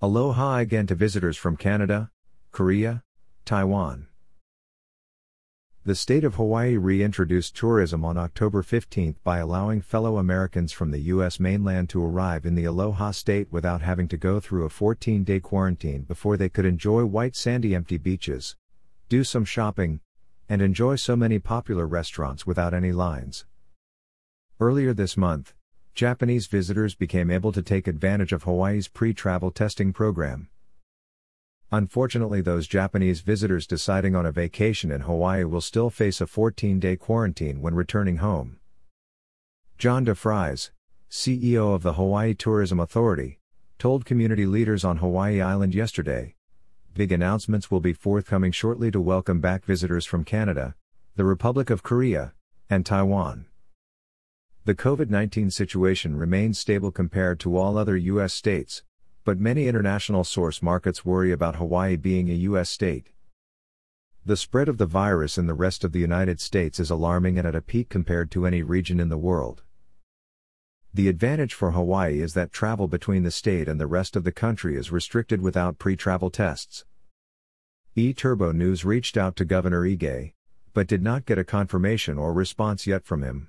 Aloha again to visitors from Canada, Korea, Taiwan. The state of Hawaii reintroduced tourism on October 15 by allowing fellow Americans from the U.S. mainland to arrive in the Aloha state without having to go through a 14 day quarantine before they could enjoy white sandy empty beaches, do some shopping, and enjoy so many popular restaurants without any lines. Earlier this month, Japanese visitors became able to take advantage of Hawaii's pre travel testing program. Unfortunately, those Japanese visitors deciding on a vacation in Hawaii will still face a 14 day quarantine when returning home. John DeFries, CEO of the Hawaii Tourism Authority, told community leaders on Hawaii Island yesterday big announcements will be forthcoming shortly to welcome back visitors from Canada, the Republic of Korea, and Taiwan. The COVID 19 situation remains stable compared to all other U.S. states, but many international source markets worry about Hawaii being a U.S. state. The spread of the virus in the rest of the United States is alarming and at a peak compared to any region in the world. The advantage for Hawaii is that travel between the state and the rest of the country is restricted without pre travel tests. E Turbo News reached out to Governor Ige, but did not get a confirmation or response yet from him.